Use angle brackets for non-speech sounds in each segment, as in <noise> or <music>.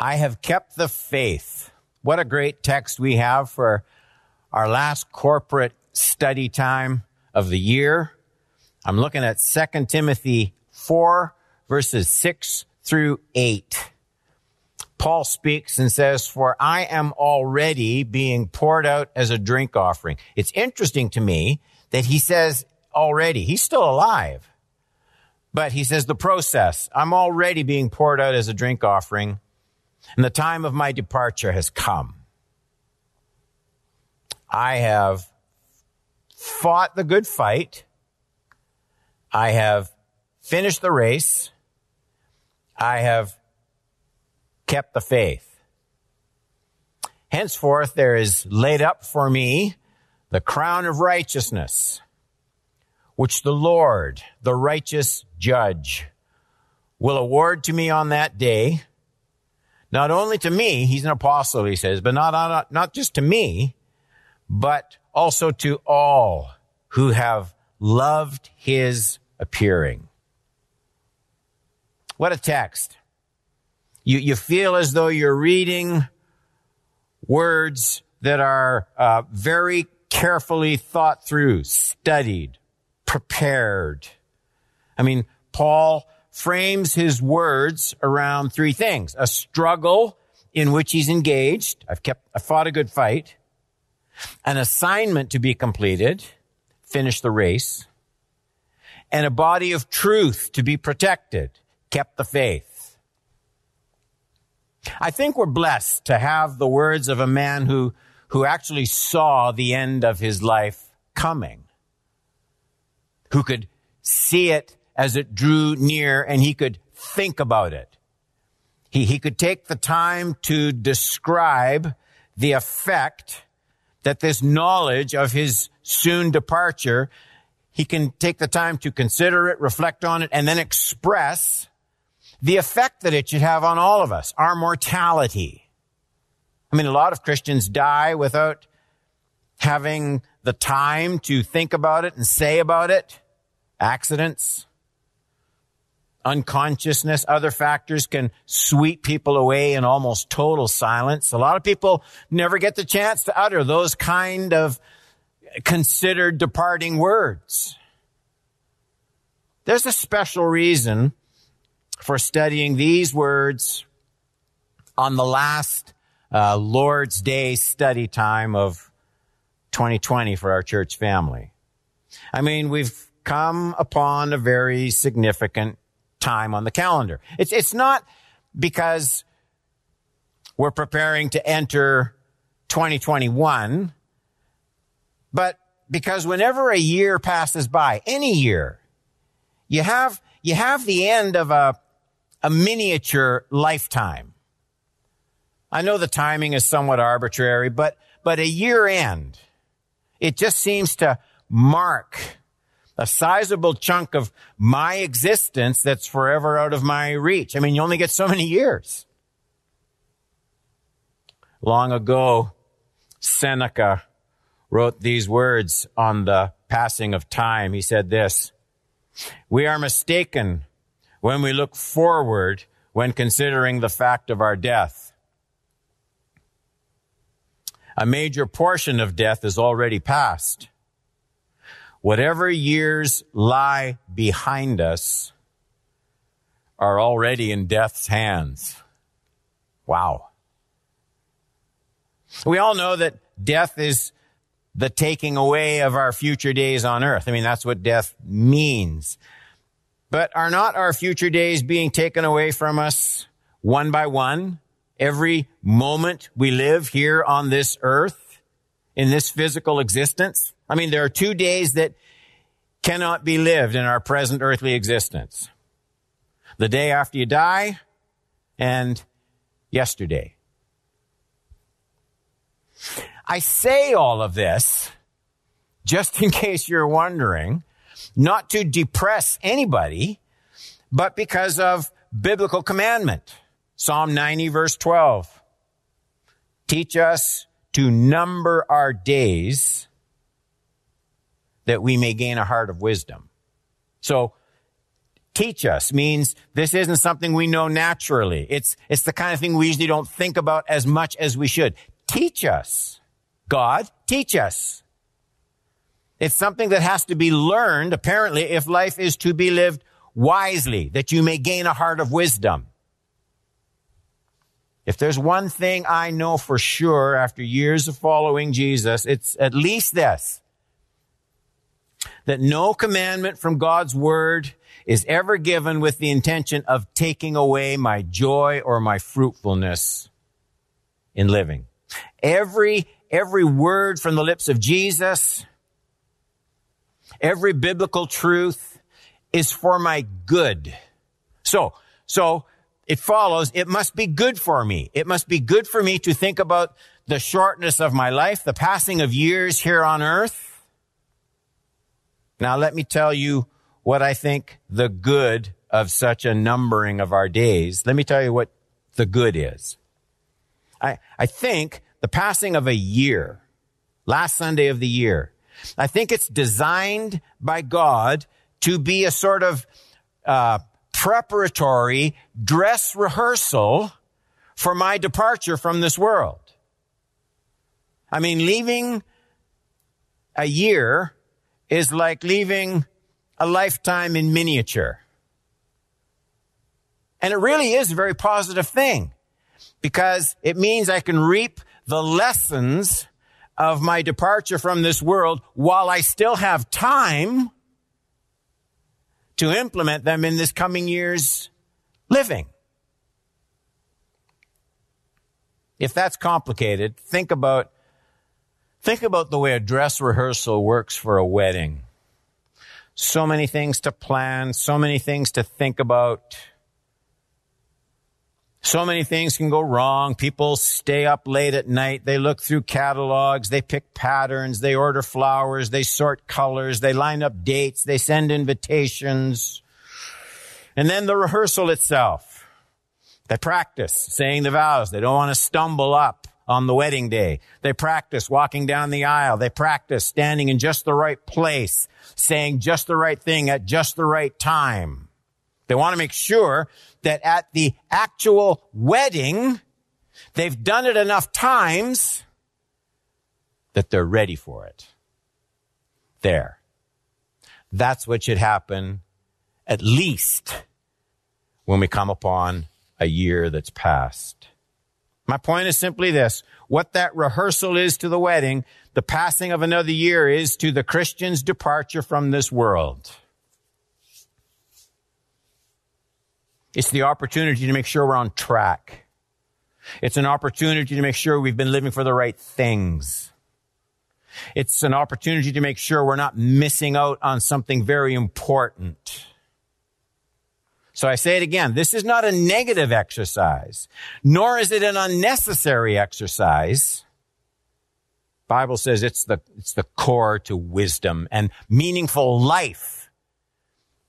I have kept the faith. What a great text we have for our last corporate study time of the year. I'm looking at 2 Timothy 4 verses 6 through 8. Paul speaks and says, for I am already being poured out as a drink offering. It's interesting to me that he says already. He's still alive. But he says the process, I'm already being poured out as a drink offering and the time of my departure has come. I have fought the good fight. I have finished the race. I have kept the faith. Henceforth, there is laid up for me the crown of righteousness, which the Lord, the righteous judge, will award to me on that day. Not only to me, he's an apostle, he says, but not, not, not just to me, but also to all who have loved his appearing. What a text. You, you feel as though you're reading words that are uh, very carefully thought through, studied, prepared. I mean, Paul frames his words around three things. A struggle in which he's engaged. I've kept, I fought a good fight. An assignment to be completed. Finish the race. And a body of truth to be protected. Kept the faith. I think we're blessed to have the words of a man who, who actually saw the end of his life coming. Who could see it as it drew near and he could think about it. He, he could take the time to describe the effect that this knowledge of his soon departure, he can take the time to consider it, reflect on it, and then express the effect that it should have on all of us, our mortality. I mean, a lot of Christians die without having the time to think about it and say about it. Accidents, unconsciousness, other factors can sweep people away in almost total silence. A lot of people never get the chance to utter those kind of considered departing words. There's a special reason for studying these words on the last uh, Lord's Day study time of 2020 for our church family. I mean, we've come upon a very significant time on the calendar. It's, it's not because we're preparing to enter 2021, but because whenever a year passes by, any year, you have, you have the end of a, a miniature lifetime. I know the timing is somewhat arbitrary, but, but a year end, it just seems to mark a sizable chunk of my existence that's forever out of my reach. I mean, you only get so many years. Long ago, Seneca wrote these words on the passing of time. He said this, we are mistaken when we look forward when considering the fact of our death. A major portion of death is already past. Whatever years lie behind us are already in death's hands. Wow. We all know that death is the taking away of our future days on earth. I mean, that's what death means. But are not our future days being taken away from us one by one? Every moment we live here on this earth, in this physical existence? I mean, there are two days that cannot be lived in our present earthly existence. The day after you die and yesterday. I say all of this just in <laughs> case you're wondering, not to depress anybody, but because of biblical commandment. Psalm 90 verse 12. Teach us to number our days that we may gain a heart of wisdom. So teach us means this isn't something we know naturally. It's, it's the kind of thing we usually don't think about as much as we should. Teach us. God, teach us. It's something that has to be learned, apparently, if life is to be lived wisely, that you may gain a heart of wisdom. If there's one thing I know for sure after years of following Jesus, it's at least this. That no commandment from God's word is ever given with the intention of taking away my joy or my fruitfulness in living. Every, every word from the lips of Jesus, every biblical truth is for my good. So, so it follows, it must be good for me. It must be good for me to think about the shortness of my life, the passing of years here on earth. Now let me tell you what I think the good of such a numbering of our days. Let me tell you what the good is. I, I think the passing of a year, last Sunday of the year, I think it's designed by God to be a sort of uh, preparatory dress rehearsal for my departure from this world. I mean, leaving a year is like leaving a lifetime in miniature. And it really is a very positive thing because it means I can reap the lessons of my departure from this world while I still have time to implement them in this coming year's living. If that's complicated, think about, think about the way a dress rehearsal works for a wedding. So many things to plan, so many things to think about. So many things can go wrong. People stay up late at night. They look through catalogs. They pick patterns. They order flowers. They sort colors. They line up dates. They send invitations. And then the rehearsal itself. They practice saying the vows. They don't want to stumble up on the wedding day. They practice walking down the aisle. They practice standing in just the right place, saying just the right thing at just the right time. They want to make sure that at the actual wedding, they've done it enough times that they're ready for it. There. That's what should happen at least when we come upon a year that's passed. My point is simply this. What that rehearsal is to the wedding, the passing of another year is to the Christian's departure from this world. It's the opportunity to make sure we're on track. It's an opportunity to make sure we've been living for the right things. It's an opportunity to make sure we're not missing out on something very important. So I say it again. This is not a negative exercise, nor is it an unnecessary exercise. Bible says it's the, it's the core to wisdom and meaningful life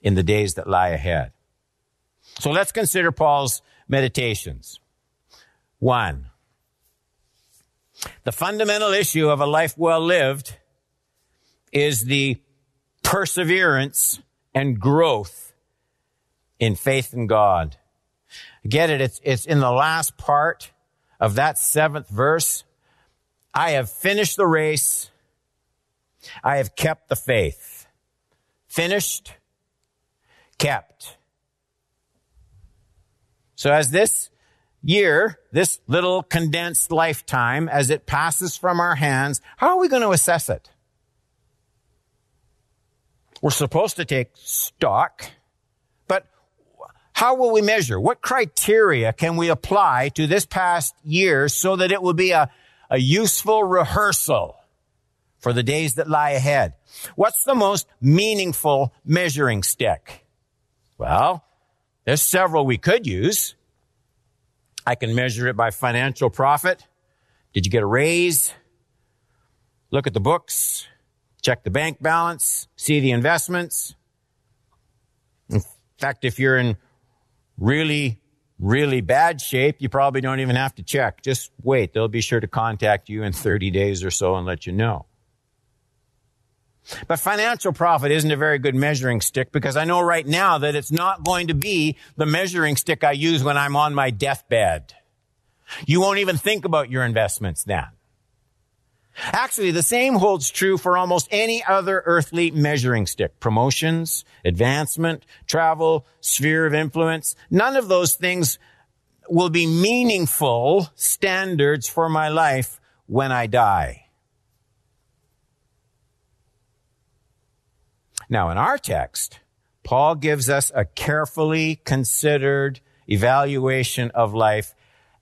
in the days that lie ahead. So let's consider Paul's meditations. One, the fundamental issue of a life well lived is the perseverance and growth in faith in God. Get it? It's, it's in the last part of that seventh verse. I have finished the race. I have kept the faith. Finished, kept. So as this year, this little condensed lifetime, as it passes from our hands, how are we going to assess it? We're supposed to take stock, how will we measure? What criteria can we apply to this past year so that it will be a, a useful rehearsal for the days that lie ahead? What's the most meaningful measuring stick? Well, there's several we could use. I can measure it by financial profit. Did you get a raise? Look at the books, check the bank balance, see the investments. In fact, if you're in really, really bad shape, you probably don't even have to check. Just wait. They'll be sure to contact you in 30 days or so and let you know. But financial profit isn't a very good measuring stick because I know right now that it's not going to be the measuring stick I use when I'm on my deathbed. You won't even think about your investments then. Actually, the same holds true for almost any other earthly measuring stick. Promotions, advancement, travel, sphere of influence. None of those things will be meaningful standards for my life when I die. Now, in our text, Paul gives us a carefully considered evaluation of life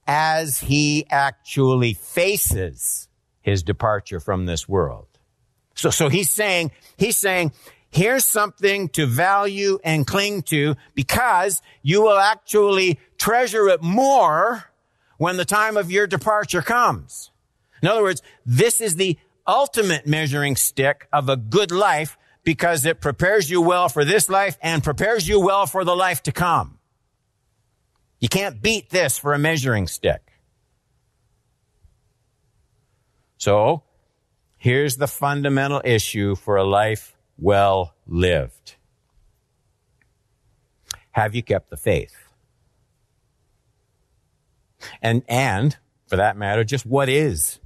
as he actually faces his departure from this world. So, so he's saying, he's saying, here's something to value and cling to because you will actually treasure it more when the time of your departure comes. In other words, this is the ultimate measuring stick of a good life because it prepares you well for this life and prepares you well for the life to come. You can't beat this for a measuring stick. So, here's the fundamental issue for a life well lived. Have you kept the faith? And, and, for that matter, just what is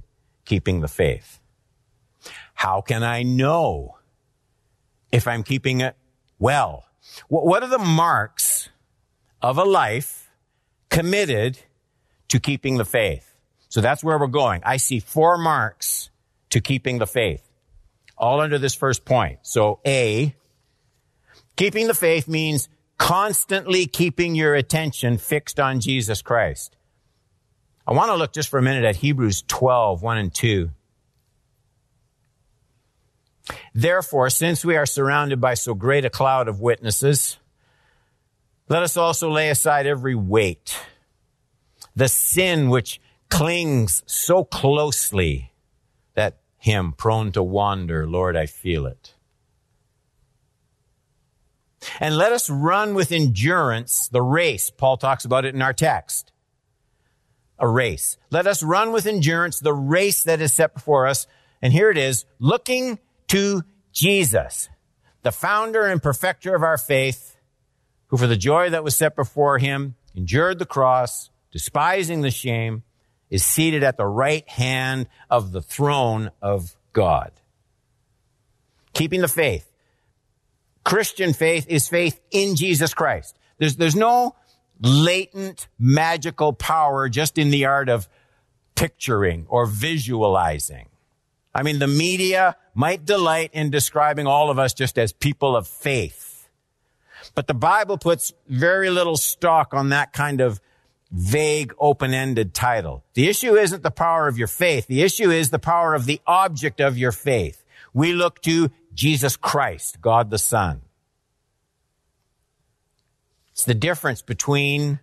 keeping the faith? How can I know if I'm keeping it well. What are the marks of a life committed to keeping the faith? So that's where we're going. I see four marks to keeping the faith, all under this first point. So A, keeping the faith means constantly keeping your attention fixed on Jesus Christ. I want to look just for a minute at Hebrews 12, 1 and 2. Therefore, since we are surrounded by so great a cloud of witnesses, let us also lay aside every weight, the sin which clings so closely that hymn prone to wander, Lord, I feel it. And let us run with endurance the race. Paul talks about it in our text. A race. Let us run with endurance the race that is set before us. And here it is, looking to Jesus, the founder and perfecter of our faith, who for the joy that was set before him endured the cross, despising the shame, is seated at the right hand of the throne of God. Keeping the faith. Christian faith is faith in Jesus Christ. There's, there's no latent magical power just in the art of picturing or visualizing. I mean, the media might delight in describing all of us just as people of faith. But the Bible puts very little stock on that kind of vague, open-ended title. The issue isn't the power of your faith. The issue is the power of the object of your faith. We look to Jesus Christ, God the Son. It's the difference between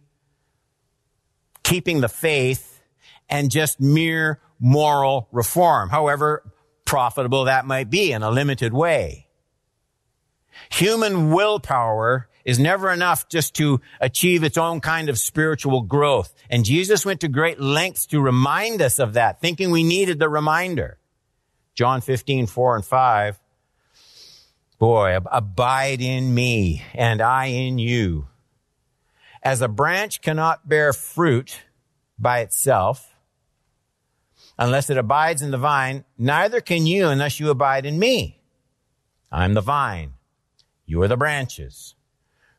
keeping the faith and just mere moral reform, however profitable that might be in a limited way. Human willpower is never enough just to achieve its own kind of spiritual growth. And Jesus went to great lengths to remind us of that, thinking we needed the reminder. John 15, 4 and 5. Boy, abide in me and I in you. As a branch cannot bear fruit by itself, unless it abides in the vine, neither can you unless you abide in me. I'm the vine. You are the branches.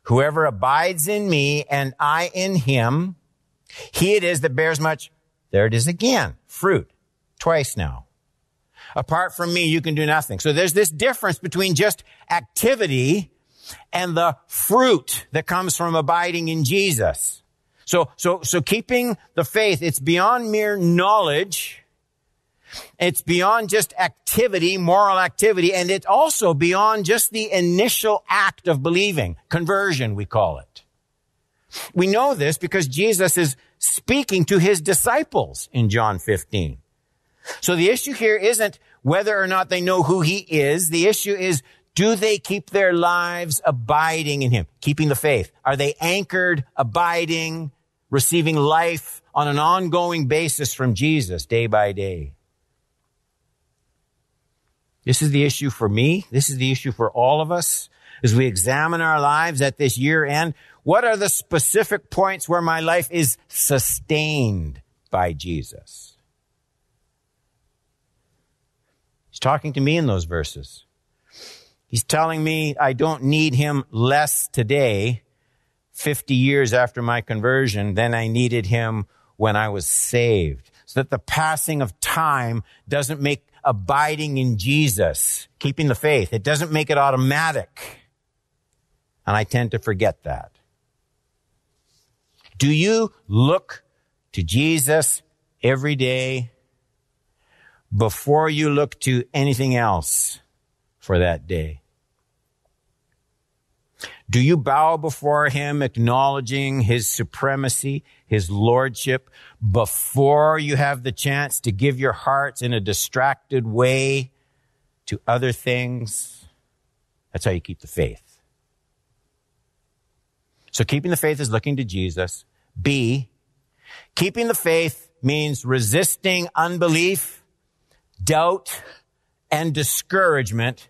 Whoever abides in me and I in him, he it is that bears much. There it is again. Fruit. Twice now. Apart from me, you can do nothing. So there's this difference between just activity and the fruit that comes from abiding in Jesus. So, so, so keeping the faith, it's beyond mere knowledge it's beyond just activity, moral activity, and it's also beyond just the initial act of believing. Conversion, we call it. We know this because Jesus is speaking to his disciples in John 15. So the issue here isn't whether or not they know who he is. The issue is, do they keep their lives abiding in him? Keeping the faith. Are they anchored, abiding, receiving life on an ongoing basis from Jesus day by day? This is the issue for me. This is the issue for all of us as we examine our lives at this year end. What are the specific points where my life is sustained by Jesus? He's talking to me in those verses. He's telling me I don't need him less today, 50 years after my conversion, than I needed him when I was saved. So that the passing of time doesn't make abiding in Jesus, keeping the faith, it doesn't make it automatic. And I tend to forget that. Do you look to Jesus every day before you look to anything else for that day? Do you bow before him, acknowledging his supremacy, his lordship, before you have the chance to give your hearts in a distracted way to other things? That's how you keep the faith. So keeping the faith is looking to Jesus. B, keeping the faith means resisting unbelief, doubt, and discouragement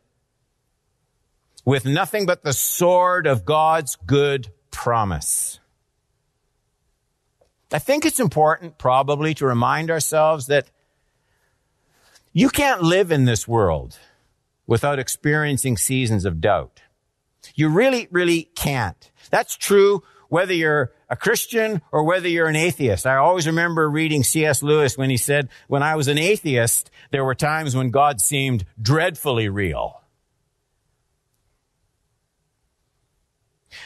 with nothing but the sword of God's good promise. I think it's important probably to remind ourselves that you can't live in this world without experiencing seasons of doubt. You really, really can't. That's true whether you're a Christian or whether you're an atheist. I always remember reading C.S. Lewis when he said, when I was an atheist, there were times when God seemed dreadfully real.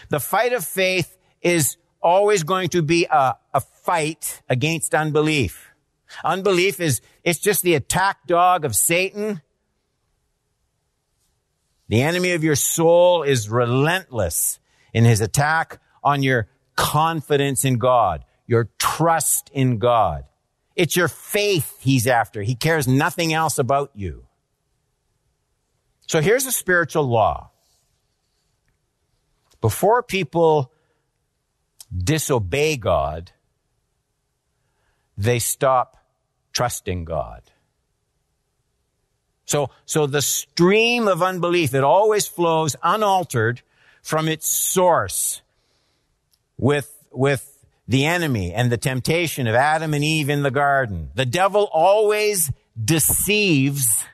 The fight of faith is always going to be a, a fight against unbelief. Unbelief is, it's just the attack dog of Satan. The enemy of your soul is relentless in his attack on your confidence in God, your trust in God. It's your faith he's after. He cares nothing else about you. So here's a spiritual law. Before people disobey God, they stop trusting God. So, so the stream of unbelief, it always flows unaltered from its source with, with the enemy and the temptation of Adam and Eve in the garden. The devil always deceives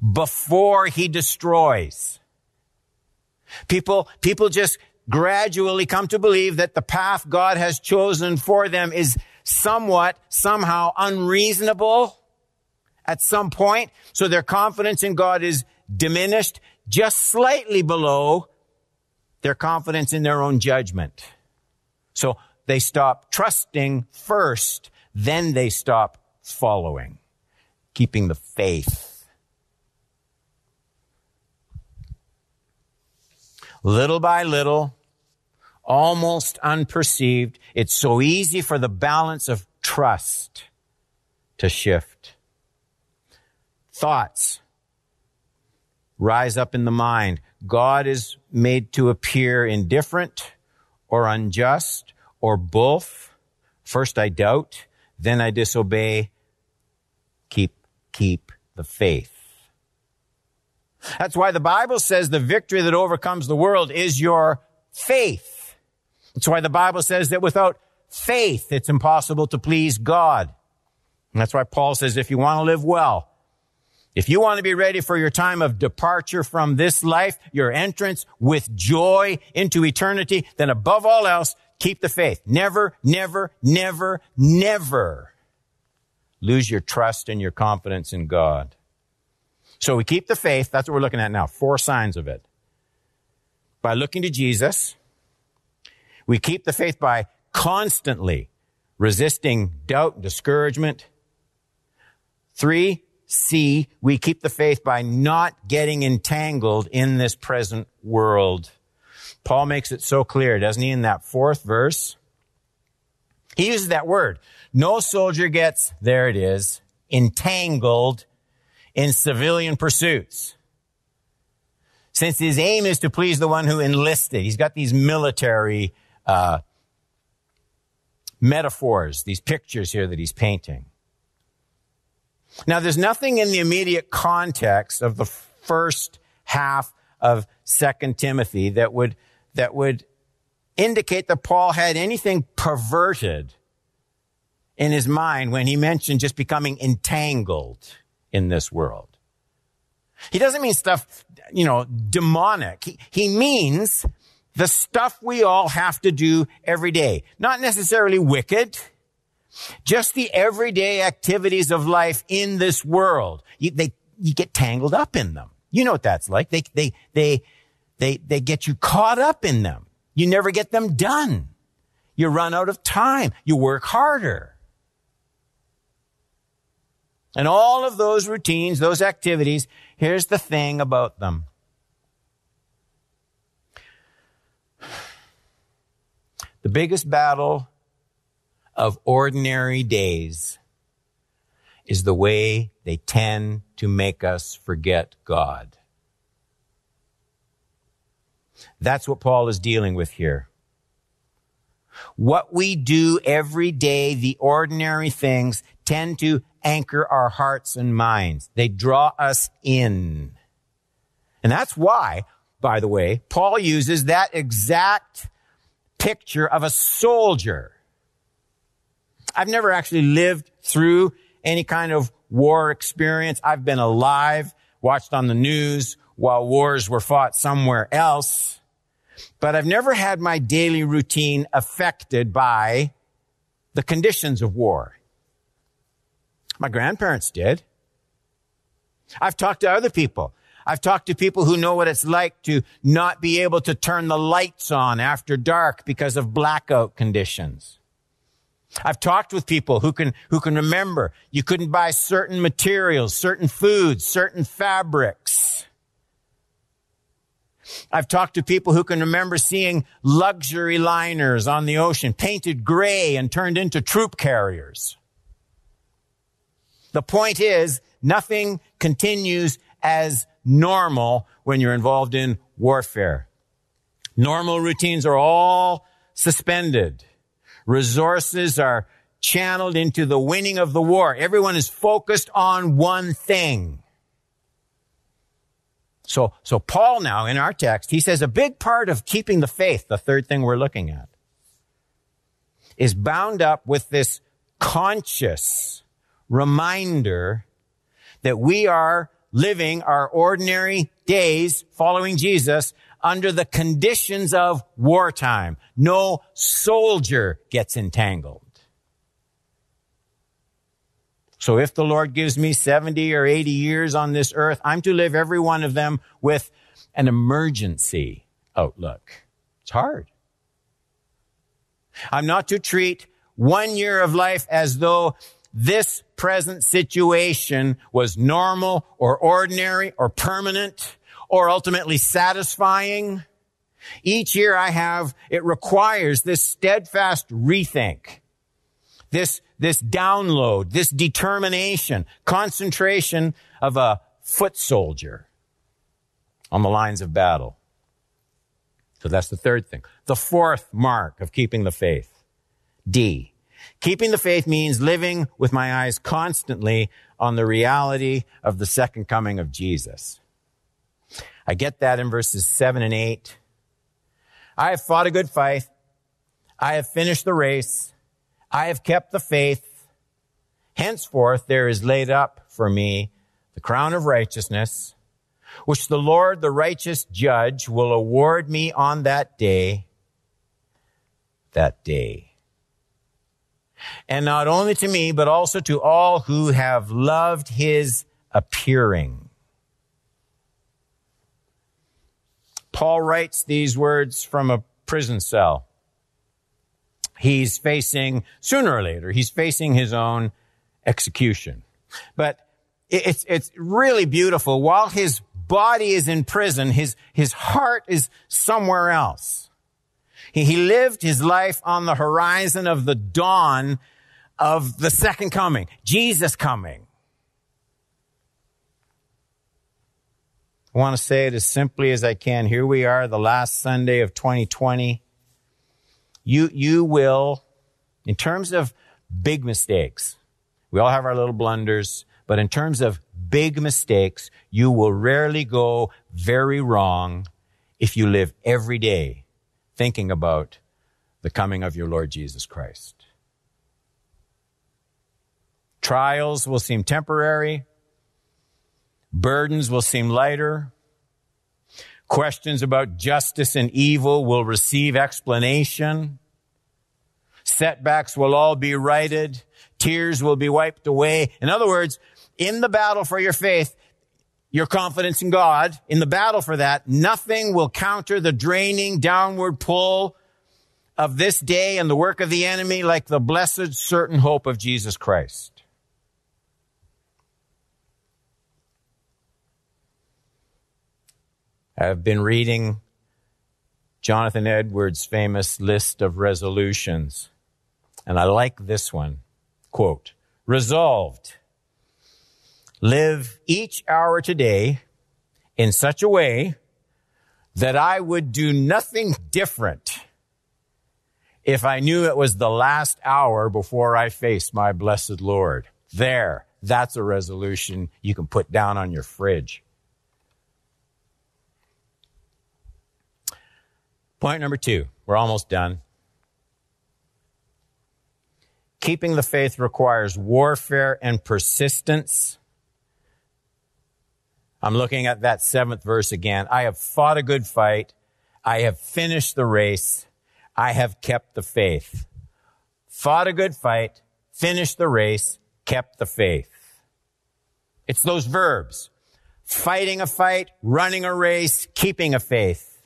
before he destroys. People, people just gradually come to believe that the path God has chosen for them is somewhat, somehow unreasonable at some point. So their confidence in God is diminished just slightly below their confidence in their own judgment. So they stop trusting first, then they stop following, keeping the faith. Little by little, almost unperceived. It's so easy for the balance of trust to shift. Thoughts rise up in the mind. God is made to appear indifferent or unjust or both. First I doubt, then I disobey. Keep, keep the faith. That's why the Bible says the victory that overcomes the world is your faith. That's why the Bible says that without faith, it's impossible to please God. And that's why Paul says if you want to live well, if you want to be ready for your time of departure from this life, your entrance with joy into eternity, then above all else, keep the faith. Never, never, never, never lose your trust and your confidence in God. So we keep the faith. That's what we're looking at now. Four signs of it. By looking to Jesus, we keep the faith by constantly resisting doubt and discouragement. Three, C, we keep the faith by not getting entangled in this present world. Paul makes it so clear, doesn't he, in that fourth verse? He uses that word. No soldier gets, there it is, entangled in civilian pursuits. Since his aim is to please the one who enlisted, he's got these military uh, metaphors, these pictures here that he's painting. Now, there's nothing in the immediate context of the first half of Second Timothy that would, that would indicate that Paul had anything perverted in his mind when he mentioned just becoming entangled in this world. He doesn't mean stuff, you know, demonic. He, he means the stuff we all have to do every day. Not necessarily wicked, just the everyday activities of life in this world. You, they, you get tangled up in them. You know what that's like. They, they, they, they, they get you caught up in them. You never get them done. You run out of time. You work harder. And all of those routines, those activities, here's the thing about them. The biggest battle of ordinary days is the way they tend to make us forget God. That's what Paul is dealing with here. What we do every day, the ordinary things, tend to anchor our hearts and minds. They draw us in. And that's why, by the way, Paul uses that exact picture of a soldier. I've never actually lived through any kind of war experience. I've been alive, watched on the news while wars were fought somewhere else. But I've never had my daily routine affected by the conditions of war. My grandparents did. I've talked to other people. I've talked to people who know what it's like to not be able to turn the lights on after dark because of blackout conditions. I've talked with people who can, who can remember you couldn't buy certain materials, certain foods, certain fabrics. I've talked to people who can remember seeing luxury liners on the ocean painted gray and turned into troop carriers. The point is, nothing continues as normal when you're involved in warfare. Normal routines are all suspended. Resources are channeled into the winning of the war. Everyone is focused on one thing. So, so Paul now in our text, he says a big part of keeping the faith, the third thing we're looking at, is bound up with this conscious reminder that we are living our ordinary days following Jesus under the conditions of wartime. No soldier gets entangled. So if the Lord gives me 70 or 80 years on this earth, I'm to live every one of them with an emergency outlook. It's hard. I'm not to treat one year of life as though this present situation was normal or ordinary or permanent or ultimately satisfying. Each year I have, it requires this steadfast rethink, this, this download, this determination, concentration of a foot soldier on the lines of battle. So that's the third thing. The fourth mark of keeping the faith. D. Keeping the faith means living with my eyes constantly on the reality of the second coming of Jesus. I get that in verses seven and eight. I have fought a good fight. I have finished the race. I have kept the faith. Henceforth there is laid up for me the crown of righteousness, which the Lord, the righteous judge, will award me on that day. That day. And not only to me, but also to all who have loved his appearing. Paul writes these words from a prison cell. He's facing, sooner or later, he's facing his own execution. But it's, it's really beautiful. While his body is in prison, his, his heart is somewhere else. He, lived his life on the horizon of the dawn of the second coming, Jesus coming. I want to say it as simply as I can. Here we are, the last Sunday of 2020. You, you will, in terms of big mistakes, we all have our little blunders, But in terms of big mistakes, you will rarely go very wrong if you live every day thinking about the coming of your Lord Jesus Christ. Trials will seem temporary. Burdens will seem lighter. Questions about justice and evil will receive explanation. Setbacks will all be righted. Tears will be wiped away. In other words, in the battle for your faith, your confidence in God, in the battle for that, nothing will counter the draining downward pull of this day and the work of the enemy like the blessed certain hope of Jesus Christ. I've been reading Jonathan Edwards' famous list of resolutions, and I like this one. Quote, resolved live each hour today in such a way that I would do nothing different if I knew it was the last hour before I faced my blessed Lord. There, that's a resolution you can put down on your fridge. Point number two. We're almost done. Keeping the faith requires warfare and persistence. I'm looking at that seventh verse again. I have fought a good fight. I have finished the race. I have kept the faith. Fought a good fight, finished the race, kept the faith. It's those verbs. Fighting a fight, running a race, keeping a faith.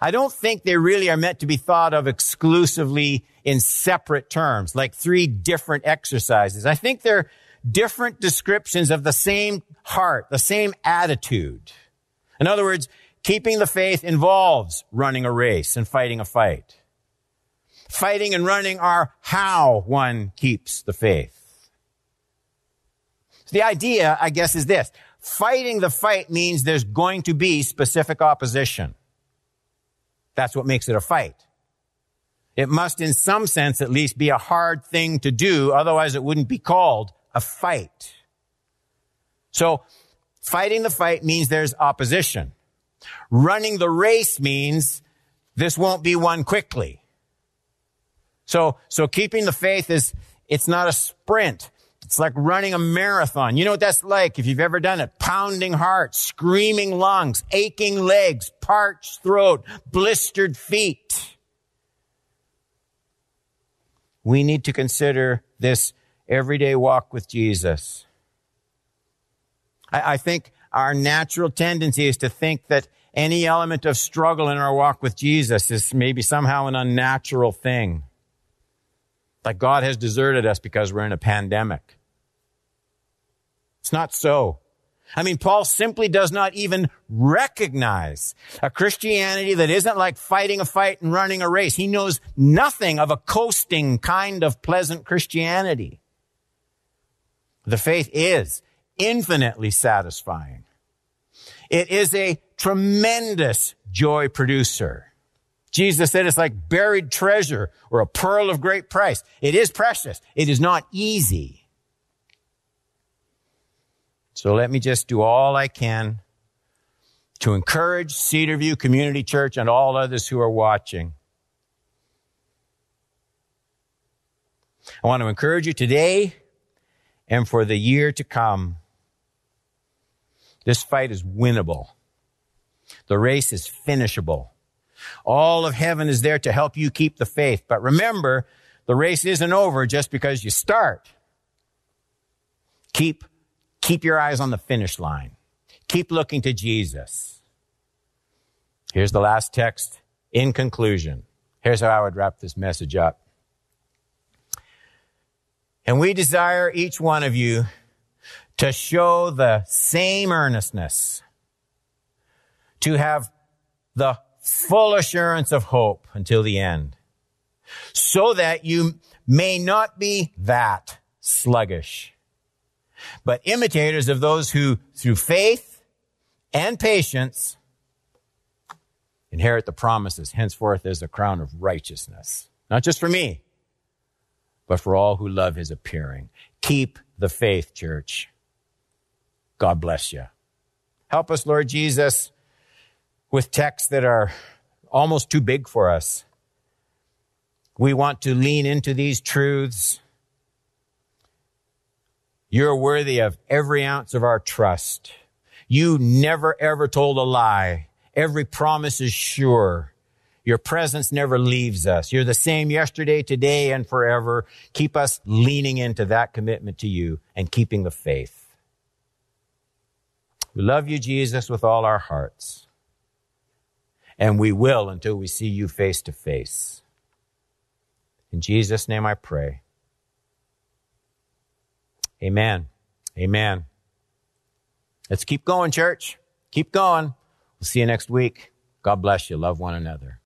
I don't think they really are meant to be thought of exclusively in separate terms, like three different exercises. I think they're different descriptions of the same heart, the same attitude. In other words, keeping the faith involves running a race and fighting a fight. Fighting and running are how one keeps the faith. So the idea, I guess, is this. Fighting the fight means there's going to be specific opposition. That's what makes it a fight. It must, in some sense, at least be a hard thing to do. Otherwise, it wouldn't be called a fight. So fighting the fight means there's opposition. Running the race means this won't be won quickly. So, so keeping the faith is, it's not a sprint. It's like running a marathon. You know what that's like if you've ever done it. Pounding heart, screaming lungs, aching legs, parched throat, blistered feet. We need to consider this everyday walk with Jesus. I, I think our natural tendency is to think that any element of struggle in our walk with Jesus is maybe somehow an unnatural thing. Like God has deserted us because we're in a pandemic. It's not so. I mean, Paul simply does not even recognize a Christianity that isn't like fighting a fight and running a race. He knows nothing of a coasting kind of pleasant Christianity. The faith is infinitely satisfying. It is a tremendous joy producer. Jesus said it's like buried treasure or a pearl of great price. It is precious. It is not easy. So let me just do all I can to encourage Cedarview Community Church and all others who are watching. I want to encourage you today and for the year to come. This fight is winnable. The race is finishable. All of heaven is there to help you keep the faith. But remember, the race isn't over just because you start. Keep, keep your eyes on the finish line. Keep looking to Jesus. Here's the last text in conclusion. Here's how I would wrap this message up. And we desire each one of you to show the same earnestness, to have the full assurance of hope until the end, so that you may not be that sluggish, but imitators of those who, through faith and patience, inherit the promises henceforth as a crown of righteousness. Not just for me, but for all who love his appearing. Keep the faith, church. God bless you. Help us, Lord Jesus, with texts that are almost too big for us. We want to lean into these truths. You're worthy of every ounce of our trust. You never ever told a lie. Every promise is sure. Your presence never leaves us. You're the same yesterday, today, and forever. Keep us leaning into that commitment to you and keeping the faith. We love you, Jesus, with all our hearts. And we will until we see you face to face. In Jesus' name I pray. Amen. Amen. Let's keep going, church. Keep going. We'll see you next week. God bless you. Love one another.